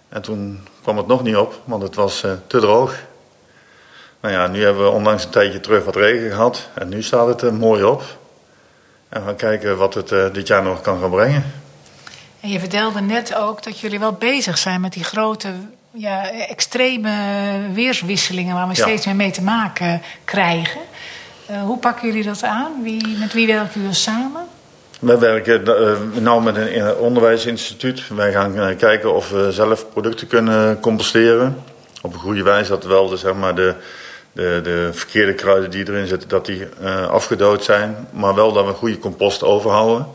En toen kwam het nog niet op, want het was uh, te droog. Nou ja, nu hebben we onlangs een tijdje terug wat regen gehad. En nu staat het er mooi op. En we gaan kijken wat het uh, dit jaar nog kan gaan brengen. En je vertelde net ook dat jullie wel bezig zijn met die grote, ja, extreme weerswisselingen waar we ja. steeds meer mee te maken krijgen. Uh, hoe pakken jullie dat aan? Wie, met wie werken jullie samen? We werken uh, nou met een onderwijsinstituut. Wij gaan uh, kijken of we zelf producten kunnen composteren. Op een goede wijze dat wel de, zeg maar, de, de, de verkeerde kruiden die erin zitten, dat die afgedood zijn. Maar wel dat we goede compost overhouden.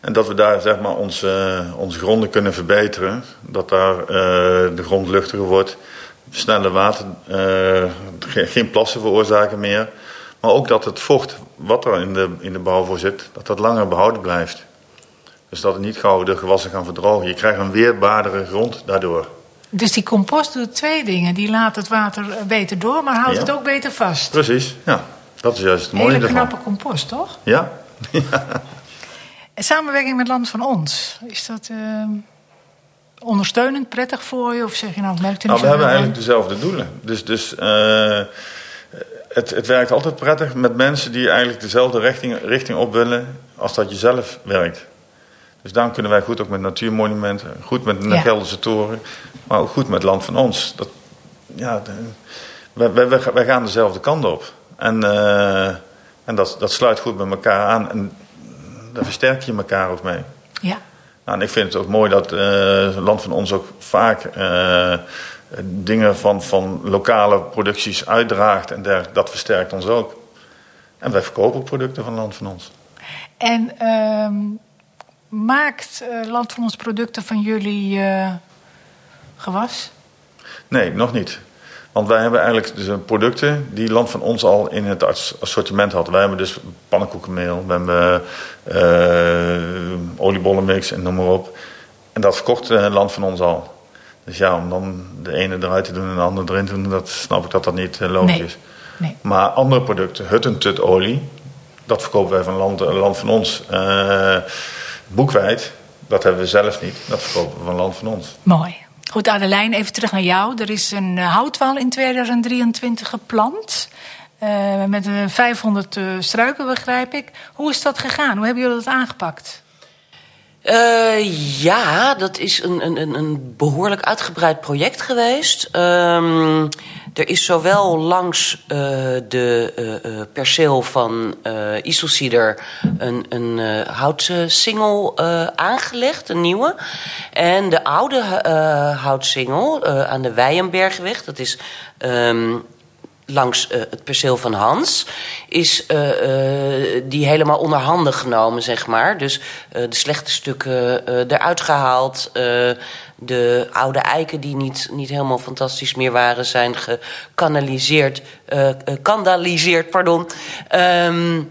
En dat we daar zeg maar, onze, onze gronden kunnen verbeteren. Dat daar de grond luchtiger wordt. Sneller water, geen plassen veroorzaken meer. Maar ook dat het vocht wat er in de, in de bouw voor zit, dat dat langer behouden blijft. Dus dat het niet gauw de gewassen gaan verdrogen. Je krijgt een weerbaardere grond daardoor. Dus die compost doet twee dingen. Die laat het water beter door, maar houdt ja. het ook beter vast. Precies, ja. Dat is juist het mooie Hele ervan. knappe compost, toch? Ja. En samenwerking met Land van Ons, is dat uh, ondersteunend, prettig voor je? Of zeg je nou, merkt u nou, we hebben eigenlijk dezelfde doelen. Dus, dus uh, het, het werkt altijd prettig met mensen die eigenlijk dezelfde richting, richting op willen als dat je zelf werkt. Dus daarom kunnen wij goed ook met natuurmonumenten, goed met de. Gelderse Toren, maar ook goed met Land van Ons. Dat, ja, de, wij, wij, wij, gaan dezelfde kant op. En, uh, en dat, dat sluit goed met elkaar aan en daar versterk je elkaar ook mee. Ja. Nou, en ik vind het ook mooi dat uh, Land van Ons ook vaak uh, dingen van, van lokale producties uitdraagt en der, dat versterkt ons ook. En wij verkopen ook producten van Land van Ons. En um maakt uh, Land van ons producten van jullie uh, gewas? Nee, nog niet. Want wij hebben eigenlijk dus producten die Land van ons al in het assortiment had. Wij hebben dus pannenkoekenmeel, we hebben uh, oliebollenmix en noem maar op. En dat verkocht Land van ons al. Dus ja, om dan de ene eruit te doen en de andere erin te doen, dat snap ik dat dat niet uh, logisch Nee. is. Nee. Maar andere producten, huttentutolie, dat verkopen wij van land, eh, land van ons. Eh boekwijd, dat hebben we zelf niet, dat verkopen we van land van ons. Mooi. Goed, Adelijn, even terug naar jou. Er is een eh, houtwal in 2023 geplant. eh, met een 500 eh, struiken, begrijp ik. Hoe is dat gegaan? Hoe hebben jullie dat aangepakt? Eh, ja, dat is een, een, een- behoorlijk uitgebreid project geweest. Ehm, er is zowel langs eh, de eh, perceel van eh Iselcieder een, een houtsingel eh, aangelegd, een nieuwe. En de oude houtsingel aan de Weijenbergweg, dat is... ehm, langs eh, het perceel van Hans, is eh, eh, die helemaal onder handen genomen, zeg maar. Dus de slechte stukken eruit gehaald. eh, de oude eiken die niet, niet helemaal fantastisch meer waren, zijn gekanaliseerd, kandaliseerd, pardon. Ehm,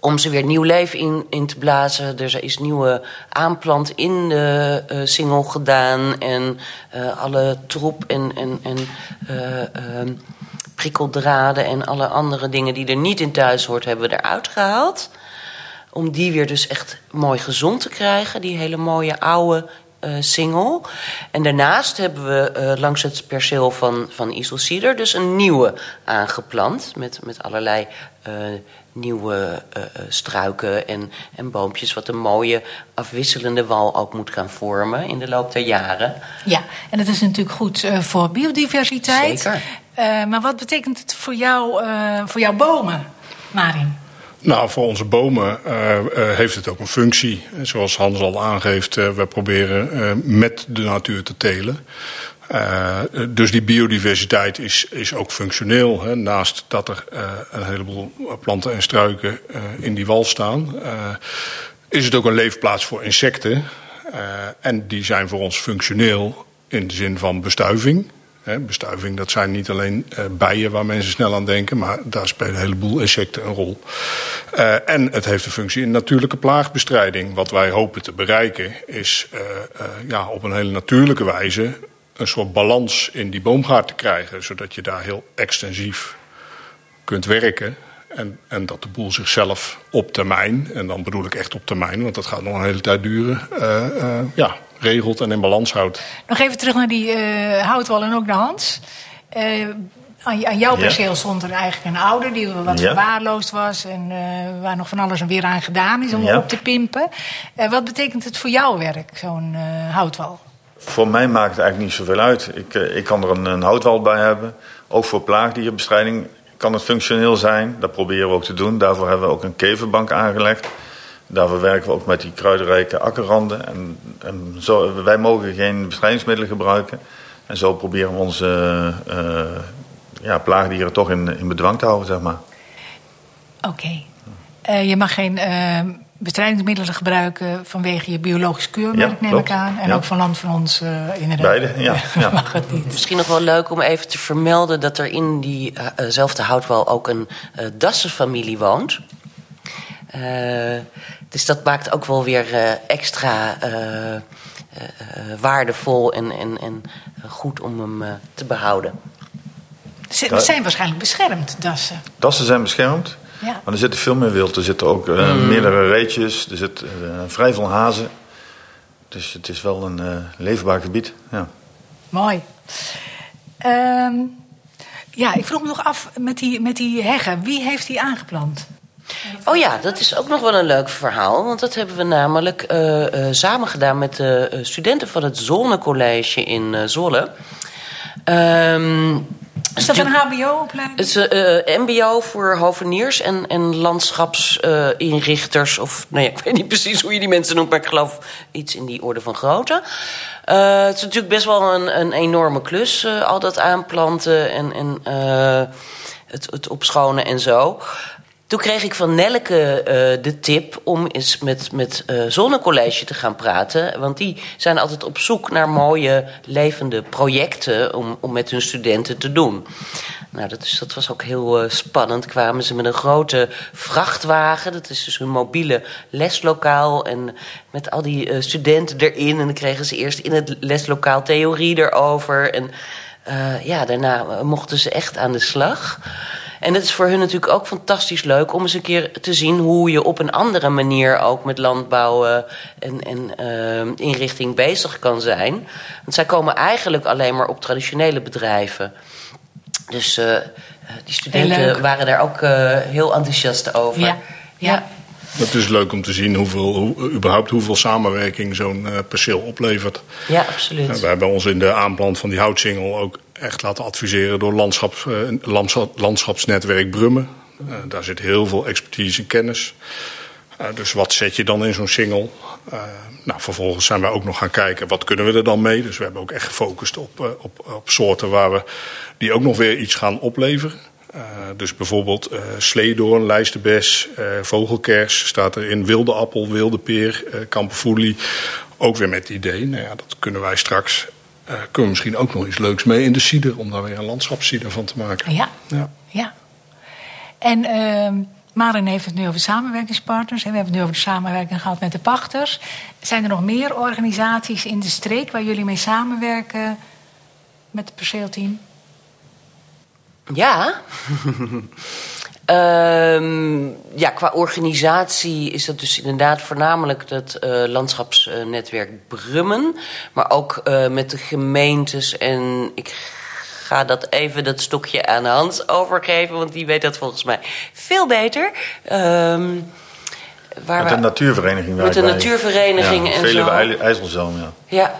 om ze weer nieuw leven in, in te blazen. Er is nieuwe aanplant in de eh singel gedaan. En alle troep en, en, eh, ehm, prikkeldraden en alle andere dingen die er niet in thuis hoort, hebben we eruit gehaald. Om die weer dus echt mooi gezond te krijgen. Die hele mooie oude eh single. En daarnaast hebben we eh, langs het perceel van, van Iselcieder dus een nieuwe aangeplant. Met, met allerlei eh, nieuwe struiken en, en boompjes. Wat een mooie afwisselende wal ook moet gaan vormen in de loop der jaren. Ja, en dat is natuurlijk goed voor biodiversiteit. Zeker. Eh, maar wat betekent het voor, jou, eh, voor jouw bomen, Marin? Nou, voor onze bomen eh, heeft het ook een functie. Zoals Hans al aangeeft, we proberen met de natuur te telen. Dus die biodiversiteit is, is ook functioneel. Hè. Naast dat er een heleboel planten en struiken in die wal staan, is het ook een leefplaats voor insecten. En die zijn voor ons functioneel in de zin van bestuiving. Bestuiving, dat zijn niet alleen eh, bijen waar mensen snel aan denken, maar daar spelen een heleboel insecten een rol. Eh, en het heeft een functie in natuurlijke plaagbestrijding. Wat wij hopen te bereiken is eh, ja, op een hele natuurlijke wijze een soort balans in die boomgaard te krijgen, zodat je daar heel extensief kunt werken. En, en dat de boel zichzelf op termijn, en dan bedoel ik echt op termijn, want dat gaat nog een hele tijd duren, ja, regelt en in balans houdt. Nog even terug naar die eh, houtwal en ook naar Hans. Eh, aan, aan jouw Ja. perceel stond er eigenlijk een ouder die wat Ja. verwaarloosd was. En eh, waar nog van alles en weer aan gedaan is om Ja. op te pimpen. Wat betekent het voor jouw werk, zo'n houtwal? Voor mij maakt het eigenlijk niet zoveel uit. Ik, ik kan er een, een houtwal bij hebben. Ook voor plaagdierenbestrijding kan het functioneel zijn. Dat proberen we ook te doen. Daarvoor hebben we ook een keverbank aangelegd. Daarvoor werken we ook met die kruidenrijke akkerranden. En, en zo, wij mogen geen bestrijdingsmiddelen gebruiken. En zo proberen we onze eh, eh, ja, plaagdieren toch in, in bedwang te houden, zeg maar. Oké. Eh, je mag geen eh, bestrijdingsmiddelen gebruiken vanwege je biologisch keurmerk, Ja, neem klopt. ik aan. En Ja. ook van land van ons, eh, inderdaad. Beide, ja, ja. mag het niet. Misschien nog wel leuk om even te vermelden dat er in diezelfde houtwal ook een eh dassenfamilie woont. Eh, dus dat maakt ook wel weer eh, extra eh, waardevol en, en, en goed om hem eh, te behouden. Ze zijn waarschijnlijk beschermd, dassen. Dassen zijn beschermd. Ja. Maar er zitten veel meer wild. Er zitten ook eh, meerdere reetjes. Er zit eh, vrij veel hazen. Dus het is wel een eh, leefbaar gebied. Ja. Mooi. Ehm, ja, ik vroeg me nog af met die, met die heggen. Wie heeft die aangeplant? Oh ja, dat is ook nog wel een leuk verhaal. Want dat hebben we namelijk eh, samen gedaan met de eh, studenten van het Zonnecollege in Zolle. Ehm, Is dat een HBO-opleiding? Het is MBO voor hoveniers en, en landschapsinrichters. of nou ja, ik weet niet precies hoe je die mensen noemt, maar ik geloof iets in die orde van grootte. Het is natuurlijk best wel een, een enorme klus, al dat aanplanten en, en het, het opschonen en zo. Toen kreeg ik van Nelke uh, de tip om eens met, met uh, Zonnecollege te gaan praten. Want die zijn altijd op zoek naar mooie, levende projecten om, om met hun studenten te doen. Nou, dat, is, dat was ook heel uh, spannend. Kwamen ze met een grote vrachtwagen. Dat is dus een mobiele leslokaal. En met al die studenten erin. En dan kregen ze eerst in het leslokaal theorie erover. En ja, daarna mochten ze echt aan de slag. En het is voor hun natuurlijk ook fantastisch leuk om eens een keer te zien hoe je op een andere manier ook met landbouw en, en uh, inrichting bezig kan zijn. Want zij komen eigenlijk alleen maar op traditionele bedrijven. Dus uh, die studenten waren daar ook heel enthousiast over. Ja. ja. Het is leuk om te zien hoeveel, hoe, überhaupt hoeveel samenwerking zo'n uh, perceel oplevert. Ja, absoluut. we hebben ons in de aanplant van die houtsingel ook echt laten adviseren door landschaps, uh, landschapsnetwerk Brummen. Uh, daar zit heel veel expertise en kennis. Dus wat zet je dan in zo'n single? nou, vervolgens zijn we ook nog gaan kijken wat kunnen we er dan mee. Dus we hebben ook echt gefocust op, op, op soorten waar we die ook nog weer iets gaan opleveren. Dus bijvoorbeeld sleedoorn, lijsterbes, vogelkers staat er in, wilde appel, wilde peer, kamperfoelie. Ook weer met het idee, nou ja, dat kunnen wij straks uh, kunnen we misschien ook nog iets leuks mee in de cider, om daar weer een landschapscider van te maken. Ja, ja. ja. En uh, Marin heeft het nu over samenwerkingspartners. En we hebben het nu over de samenwerking gehad met de pachters. Zijn er nog meer organisaties in de streek waar jullie mee samenwerken met het perceelteam? Ja. Um, ja, qua organisatie is dat dus inderdaad voornamelijk het uh, landschapsnetwerk Brummen. Maar ook uh, met de gemeentes. En ik ga dat even dat stokje aan Hans overgeven, want die weet dat volgens mij veel beter. Um, waar met de natuurvereniging. Met de natuurvereniging ja, en Vele zo. IJsselzoom, ja. Ja.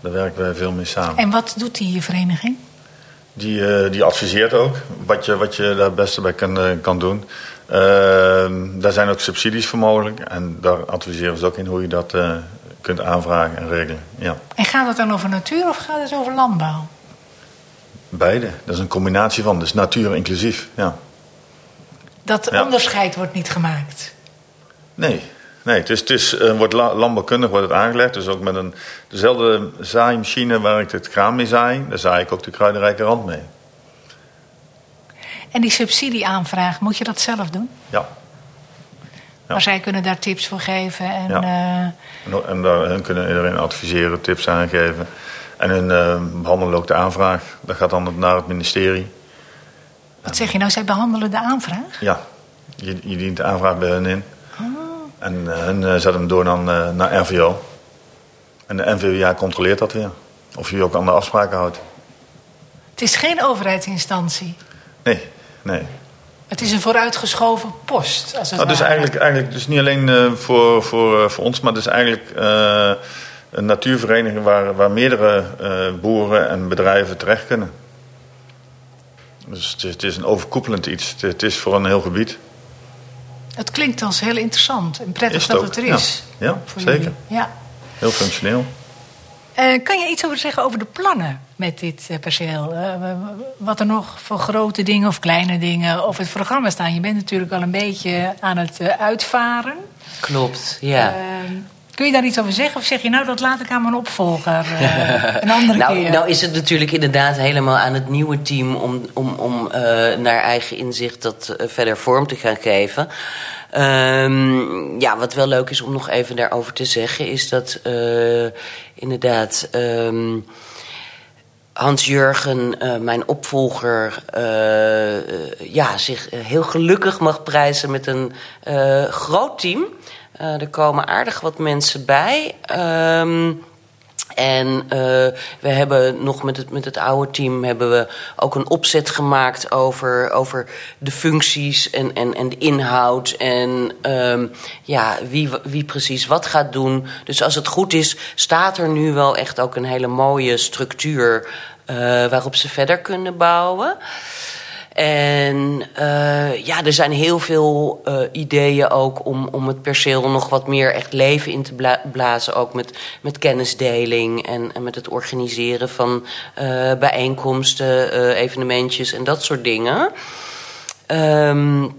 Daar werken wij veel mee samen. En wat doet die vereniging? Die, uh, die adviseert ook wat je, wat je daar het beste bij kan, uh, kan doen. Uh, daar zijn ook subsidies voor mogelijk. En daar adviseren ze ook in hoe je dat uh, kunt aanvragen en regelen. Ja. En gaat het dan over natuur of gaat het over landbouw? Beide. Dat is een combinatie van. Dus natuur inclusief. Ja. Dat ja. onderscheid wordt niet gemaakt? Nee, Nee, uh, wordt landbouwkundig wordt het aangelegd. Dus ook met een, dezelfde zaaimachine waar ik het graan mee zaai, daar zaai ik ook de kruidenrijke rand mee. En die subsidieaanvraag, moet je dat zelf doen? Ja. ja. Maar zij kunnen daar tips voor geven en... Ja. Uh... En, en daar, hun kunnen iedereen adviseren, tips aangeven. En hun uh, behandelen ook de aanvraag. Dat gaat dan naar het ministerie. Wat zeg je nou, zij behandelen de aanvraag? Ja, je, je dient de aanvraag bij hen in. En hun uh, zetten hem door dan, uh, naar RVO. En de NVWA controleert dat weer. Of je je ook aan de afspraken houdt. Het is geen overheidsinstantie? Nee, nee. Het is een vooruitgeschoven post. Als het nou, dus eigenlijk, eigenlijk dus niet alleen uh, voor, voor, voor ons, maar het is eigenlijk een natuurvereniging waar, waar meerdere boeren en bedrijven terecht kunnen. Dus het is, een overkoepelend iets. Het is voor een heel gebied. Het klinkt als heel interessant en prettig het dat ook? het er is. Ja, ja zeker. Jullie. Ja. Heel functioneel. Uh, kan je iets over zeggen over de plannen met dit uh, perceel? Uh, wat er nog voor grote dingen of kleine dingen op het programma staan? Je bent natuurlijk al een beetje aan het uitvaren. Klopt, ja. Kun je daar iets over zeggen? Of zeg je nou, dat laat ik aan mijn opvolger een andere nou, keer? Nou is het natuurlijk inderdaad helemaal aan het nieuwe team... om, om, om naar eigen inzicht dat verder vorm te gaan geven... Um, ja, wat wel leuk is om nog even daarover te zeggen, is dat inderdaad um, Hans-Jurgen, uh, mijn opvolger, uh, ja, zich heel gelukkig mag prijzen met een groot team. Er komen aardig wat mensen bij. Um, en uh, we hebben nog met het, met het oude team hebben we ook een opzet gemaakt over, over de functies en, en, en de inhoud. En um, ja, wie, wie precies wat gaat doen. Dus als het goed is, staat er nu wel echt ook een hele mooie structuur uh, waarop ze verder kunnen bouwen. En uh, ja, er zijn heel veel uh, ideeën ook om, om het perceel nog wat meer echt leven in te bla blazen. Ook met, met kennisdeling en, en met het organiseren van uh, bijeenkomsten, evenementjes en dat soort dingen. Um,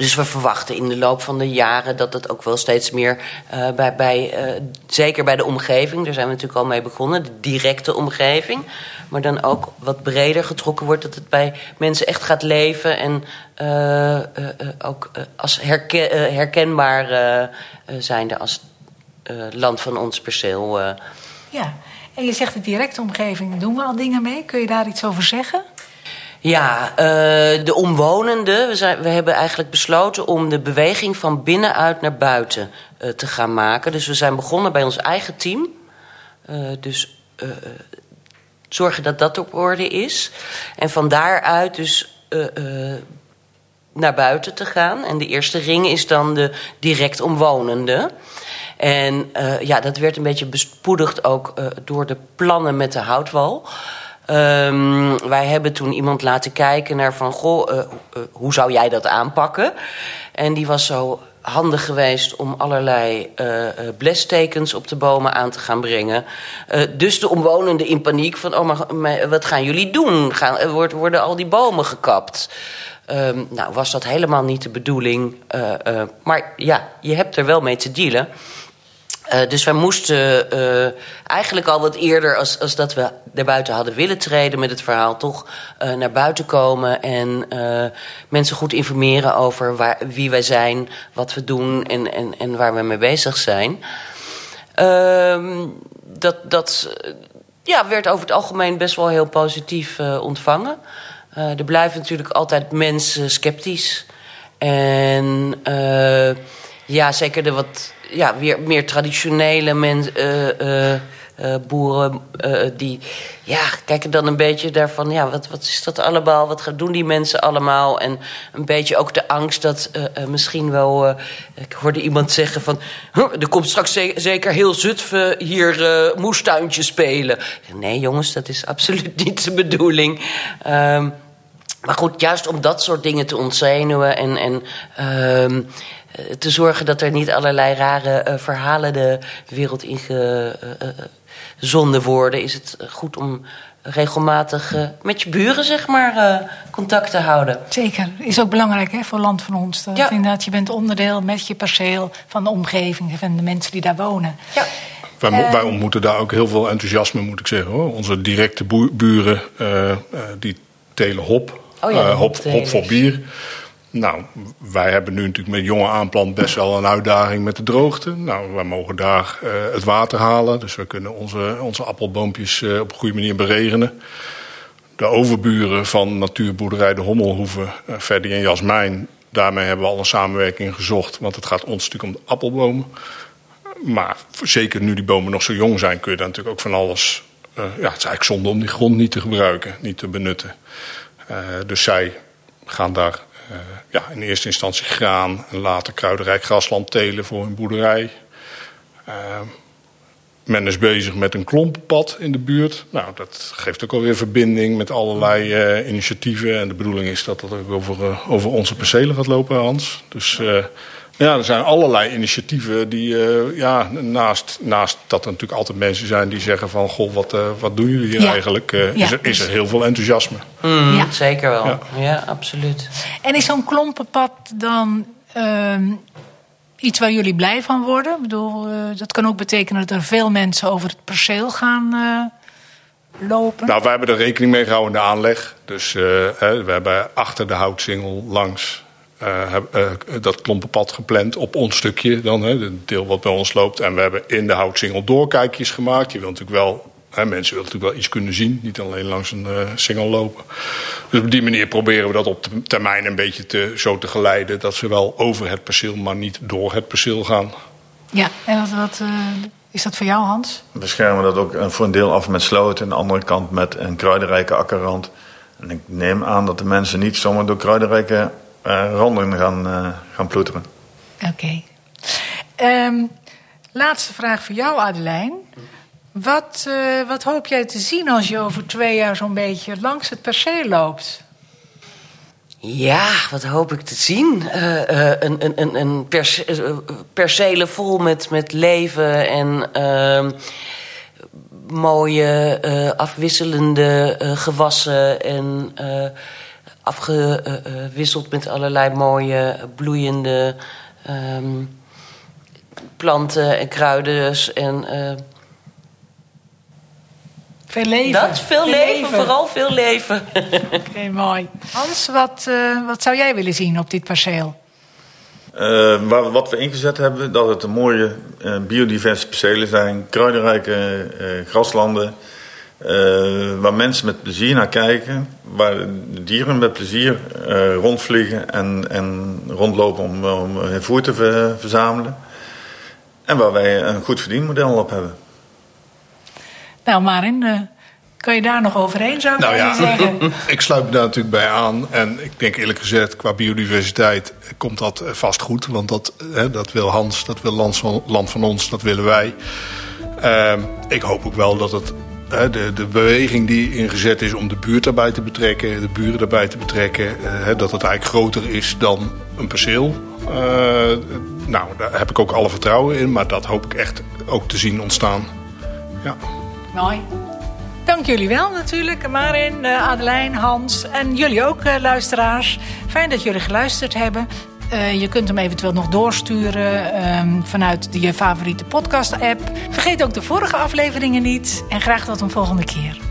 dus we verwachten in de loop van de jaren dat het ook wel steeds meer uh, bij, bij uh, zeker bij de omgeving, daar zijn we natuurlijk al mee begonnen, de directe omgeving, maar dan ook wat breder getrokken wordt, dat het bij mensen echt gaat leven en uh, ook als herken, herkenbaar zijnde als land van ons perceel. Ja, en je zegt de directe omgeving, doen we al dingen mee? Kun je daar iets over zeggen? Ja, uh, de omwonenden. We, zijn, we hebben eigenlijk besloten om de beweging van binnenuit naar buiten uh, te gaan maken. Dus we zijn begonnen bij ons eigen team. Uh, dus zorgen dat dat op orde is. En van daaruit dus naar buiten te gaan. En de eerste ring is dan de direct omwonenden. En ja, dat werd een beetje bespoedigd ook door de plannen met de houtwal. Um, wij hebben toen iemand laten kijken naar van... goh, uh, uh, hoe zou jij dat aanpakken? En die was zo handig geweest om allerlei uh, blestekens op de bomen aan te gaan brengen. dus de omwonenden in paniek van... oh, maar, wat gaan jullie doen? Gaan, worden, worden al die bomen gekapt? Um, nou, was dat helemaal niet de bedoeling. maar ja, je hebt er wel mee te dealen... Uh, dus wij moesten uh, eigenlijk al wat eerder, als, als dat we naar buiten hadden willen treden met het verhaal, toch uh, naar buiten komen en mensen goed informeren over waar, wie wij zijn, wat we doen en, en, en waar we mee bezig zijn. Ehm, dat dat ja, werd over het algemeen best wel heel positief ontvangen. er blijven natuurlijk altijd mensen sceptisch. En ja, zeker de wat ja, weer meer traditionele mensen. Uh, uh, uh, boeren die ja, kijken dan een beetje daarvan... ja, wat, wat is dat allemaal, wat gaan doen die mensen allemaal? En een beetje ook de angst dat misschien wel... ik hoorde iemand zeggen van... er komt straks zeker heel Zutphen hier moestuintje spelen. Nee jongens, dat is absoluut niet de bedoeling... Um, maar goed, juist om dat soort dingen te ontzenuwen en, en uh, te zorgen dat er niet allerlei rare uh, verhalen de wereld in gezonden worden, is het goed om regelmatig uh, met je buren zeg maar, contact te houden. Zeker, is ook belangrijk hè, voor land van ons. Dat ja. inderdaad, je bent onderdeel met je perceel van de omgeving, van de mensen die daar wonen. Ja. Wij, wij ontmoeten daar ook heel veel enthousiasme, moet ik zeggen. Hoor. Onze directe buren, die telen hop Oh ja, uh, hop, hop voor bier. Nou, wij hebben nu natuurlijk met jonge aanplant best wel een uitdaging met de droogte. Nou, wij mogen daar uh, het water halen. Dus we kunnen onze, onze appelboompjes uh, op een goede manier beregenen. De overburen van natuurboerderij De Hommelhoeven, uh, Ferdi en Jasmijn... daarmee hebben we al een samenwerking gezocht. Want het gaat ons natuurlijk om de appelbomen. Maar zeker nu die bomen nog zo jong zijn... kun je daar natuurlijk ook van alles... ja, het is eigenlijk zonde om die grond niet te gebruiken, niet te benutten. Dus zij gaan daar uh, ja, in eerste instantie graan en later kruidenrijk grasland telen voor hun boerderij. Uh, men is bezig met een klompenpad in de buurt. Nou, dat geeft ook alweer verbinding met allerlei uh, initiatieven. En de bedoeling is dat dat ook over, over onze percelen gaat lopen, Hans. Dus ja, er zijn allerlei initiatieven die, uh, ja, naast, naast dat er natuurlijk altijd mensen zijn die zeggen van, goh, wat, uh, wat doen jullie hier ja. eigenlijk? Uh, ja, is, er, is er heel veel enthousiasme. Mm, ja. Zeker wel, ja, ja absoluut. En is zo'n klompenpad dan iets waar jullie blij van worden? Ik bedoel, dat kan ook betekenen dat er veel mensen over het perceel gaan lopen. Nou, wij hebben er rekening mee gehouden in de aanleg. Dus hè, we hebben achter de houtsingel langs uh, uh, dat klompenpad gepland op ons stukje dan, hè, het deel wat bij ons loopt. En we hebben in de houtsingel doorkijkjes gemaakt. Je wilt natuurlijk wel, hè, mensen willen natuurlijk wel iets kunnen zien, niet alleen langs een uh, singel lopen. Dus op die manier proberen we dat op termijn een beetje te, zo te geleiden dat ze wel over het perceel, maar niet door het perceel gaan. Ja, en wat, wat is dat voor jou, Hans? We schermen dat ook voor een deel af met sloot en aan de andere kant met een kruidenrijke akkerrand. En ik neem aan dat de mensen niet zomaar door kruidenrijke uh, randen gaan, uh, gaan ploeteren. Oké. Okay. Um, laatste vraag voor jou, Adelijn. Wat, uh, wat hoop jij te zien als je over twee jaar zo'n beetje langs het perceel loopt? Ja, wat hoop ik te zien? Uh, uh, een een, een, een perce percelen vol met, met leven en uh, mooie afwisselende gewassen en afgewisseld met allerlei mooie bloeiende ehm, planten en kruiden. En, eh, Veel leven. dat, veel, leven, vooral veel leven. Oké, mooi. Hans, wat, eh, wat zou jij willen zien op dit perceel? Eh, waar, wat we ingezet hebben, dat het een mooie eh, biodiverse percelen zijn, kruidenrijke eh, graslanden, eh, waar mensen met plezier naar kijken, waar de dieren met plezier eh, rondvliegen en, en rondlopen om, om hun voer te ver- verzamelen. En waar wij een goed verdienmodel op hebben. Nou, Marin, eh, kan je daar nog overheen, zou ik Nou ja, zeggen? ik sluit me daar natuurlijk bij aan. En ik denk eerlijk gezegd, qua biodiversiteit komt dat vast goed. Want dat, hè, dat wil Hans, dat wil Land van, land van ons, dat willen wij. Ehm, ik hoop ook wel dat het, de, de beweging die ingezet is om de buurt daarbij te betrekken, de buren daarbij te betrekken, eh, dat het eigenlijk groter is dan een perceel. Eh, nou, daar heb ik ook alle vertrouwen in. Maar dat hoop ik echt ook te zien ontstaan. Ja. Mooi. Dank jullie wel natuurlijk, Marin, eh, Adelijn, Hans en jullie ook, luisteraars. Fijn dat jullie geluisterd hebben. Eh, je kunt hem eventueel nog doorsturen ehm, vanuit je favoriete podcast-app. Vergeet ook de vorige afleveringen niet en graag tot een volgende keer.